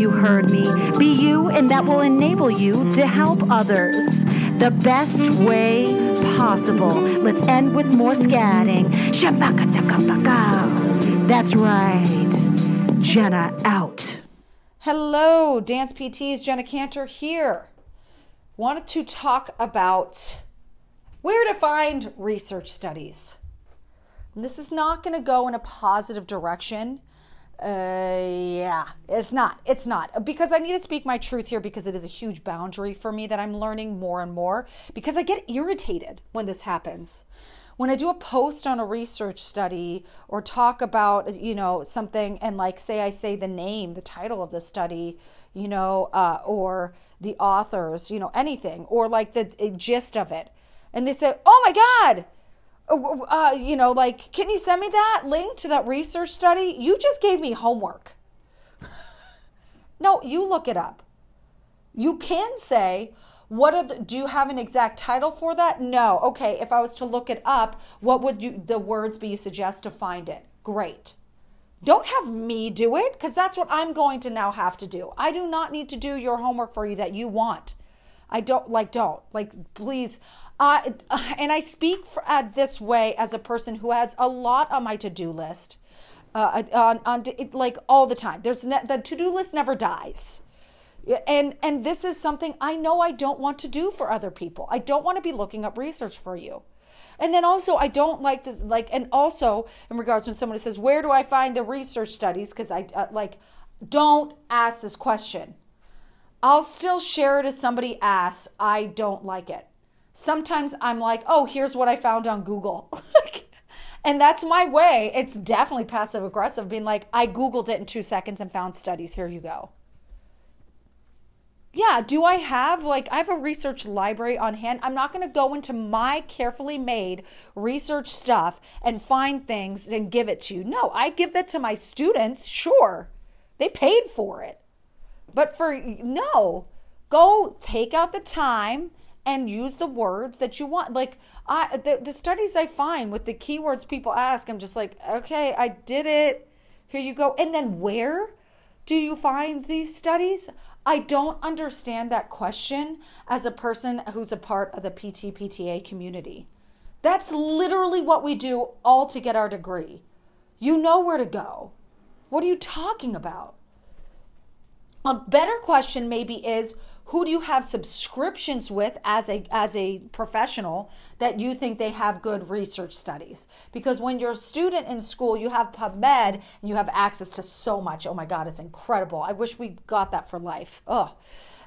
You heard me. Be you, and that will enable you to help others the best way possible. Let's end with more scatting. That's right. Jenna out. Hello, Dance PTs, Jenna Cantor here. Wanted to talk about where to find research studies. This is not going to go in a positive direction. Uh, yeah, it's not. It's not. Because I need to speak my truth here because it is a huge boundary for me that I'm learning more and more because I get irritated when this happens when I do a post on a research study or talk about, you know, something and like say I say the name, the title of the study, you know, uh, or the authors, you know, anything, or like the gist of it, and they say, "Oh my God." Uh, you know, like, can you send me that link to that research study? You just gave me homework. no, you look it up. You can say, what are the, do you have an exact title for that? No. Okay, if I was to look it up, what would you, the words be you suggest to find it? Great. Don't have me do it because that's what I'm going to now have to do. I do not need to do your homework for you that you want. I don't like don't like please. Uh, and I speak for, uh, this way as a person who has a lot on my to-do list uh, on, on it, like all the time. There's ne- the to-do list never dies. And and this is something I know I don't want to do for other people. I don't want to be looking up research for you. And then also I don't like this like and also in regards when someone says where do I find the research studies? Because I uh, like don't ask this question I'll still share it if somebody asks. I don't like it. Sometimes I'm like, oh, here's what I found on Google. and that's my way. It's definitely passive aggressive, being like, I Googled it in two seconds and found studies. Here you go. Yeah, do I have like, I have a research library on hand. I'm not going to go into my carefully made research stuff and find things and give it to you. No, I give that to my students. Sure, they paid for it. But for no, go take out the time and use the words that you want. Like I the, the studies I find with the keywords people ask, I'm just like, okay, I did it. Here you go. And then where do you find these studies? I don't understand that question as a person who's a part of the PTPTA community. That's literally what we do all to get our degree. You know where to go. What are you talking about? A better question maybe is who do you have subscriptions with as a as a professional that you think they have good research studies? Because when you're a student in school you have pubmed and you have access to so much. Oh my god it's incredible. I wish we got that for life. Oh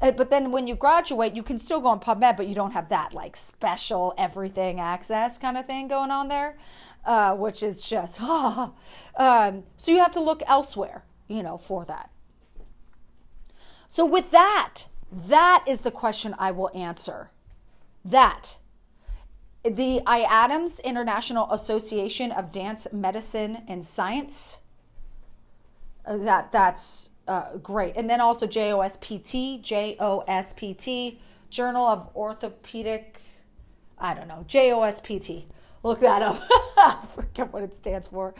but then when you graduate you can still go on pubmed but you don't have that like special everything access kind of thing going on there uh, which is just oh. um, so you have to look elsewhere you know for that so, with that, that is the question I will answer. That. The IADAMS International Association of Dance Medicine and Science. Uh, that that's uh, great. And then also JOSPT, JOSPT, Journal of Orthopedic, I don't know, JOSPT. Look that up. I forget what it stands for.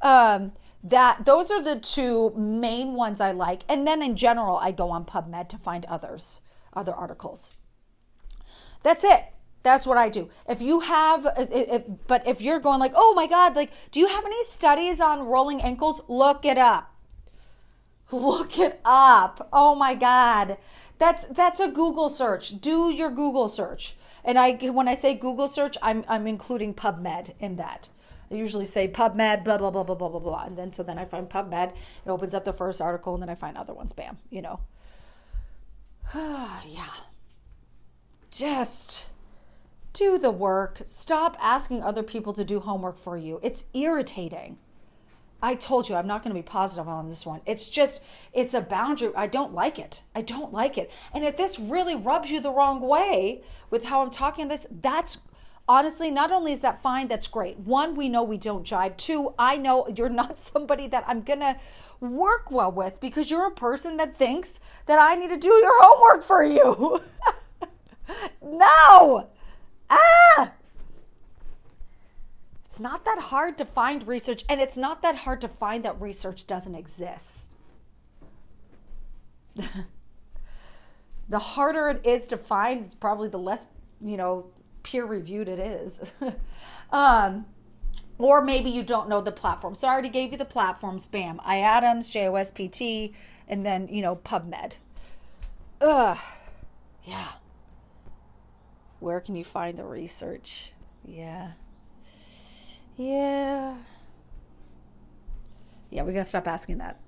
Um, that those are the two main ones I like. And then in general, I go on PubMed to find others, other articles. That's it. That's what I do. If you have, if, but if you're going like, oh my God, like, do you have any studies on rolling ankles? Look it up. Look it up. Oh my God. That's that's a Google search. Do your Google search. And I when I say Google search, I'm I'm including PubMed in that. I usually say PubMed, blah blah blah blah blah blah blah, and then so then I find PubMed. It opens up the first article, and then I find other ones. Bam, you know. yeah. Just do the work. Stop asking other people to do homework for you. It's irritating. I told you I'm not going to be positive on this one. It's just, it's a boundary. I don't like it. I don't like it. And if this really rubs you the wrong way with how I'm talking this, that's honestly, not only is that fine, that's great. One, we know we don't jive. Two, I know you're not somebody that I'm going to work well with because you're a person that thinks that I need to do your homework for you. no. Ah! It's not that hard to find research, and it's not that hard to find that research doesn't exist. the harder it is to find, it's probably the less, you know, peer reviewed it is. um, or maybe you don't know the platform. So I already gave you the platforms. Bam, iAdams, JOSPT, and then you know PubMed. Ugh, yeah. Where can you find the research? Yeah, yeah, yeah. We gotta stop asking that.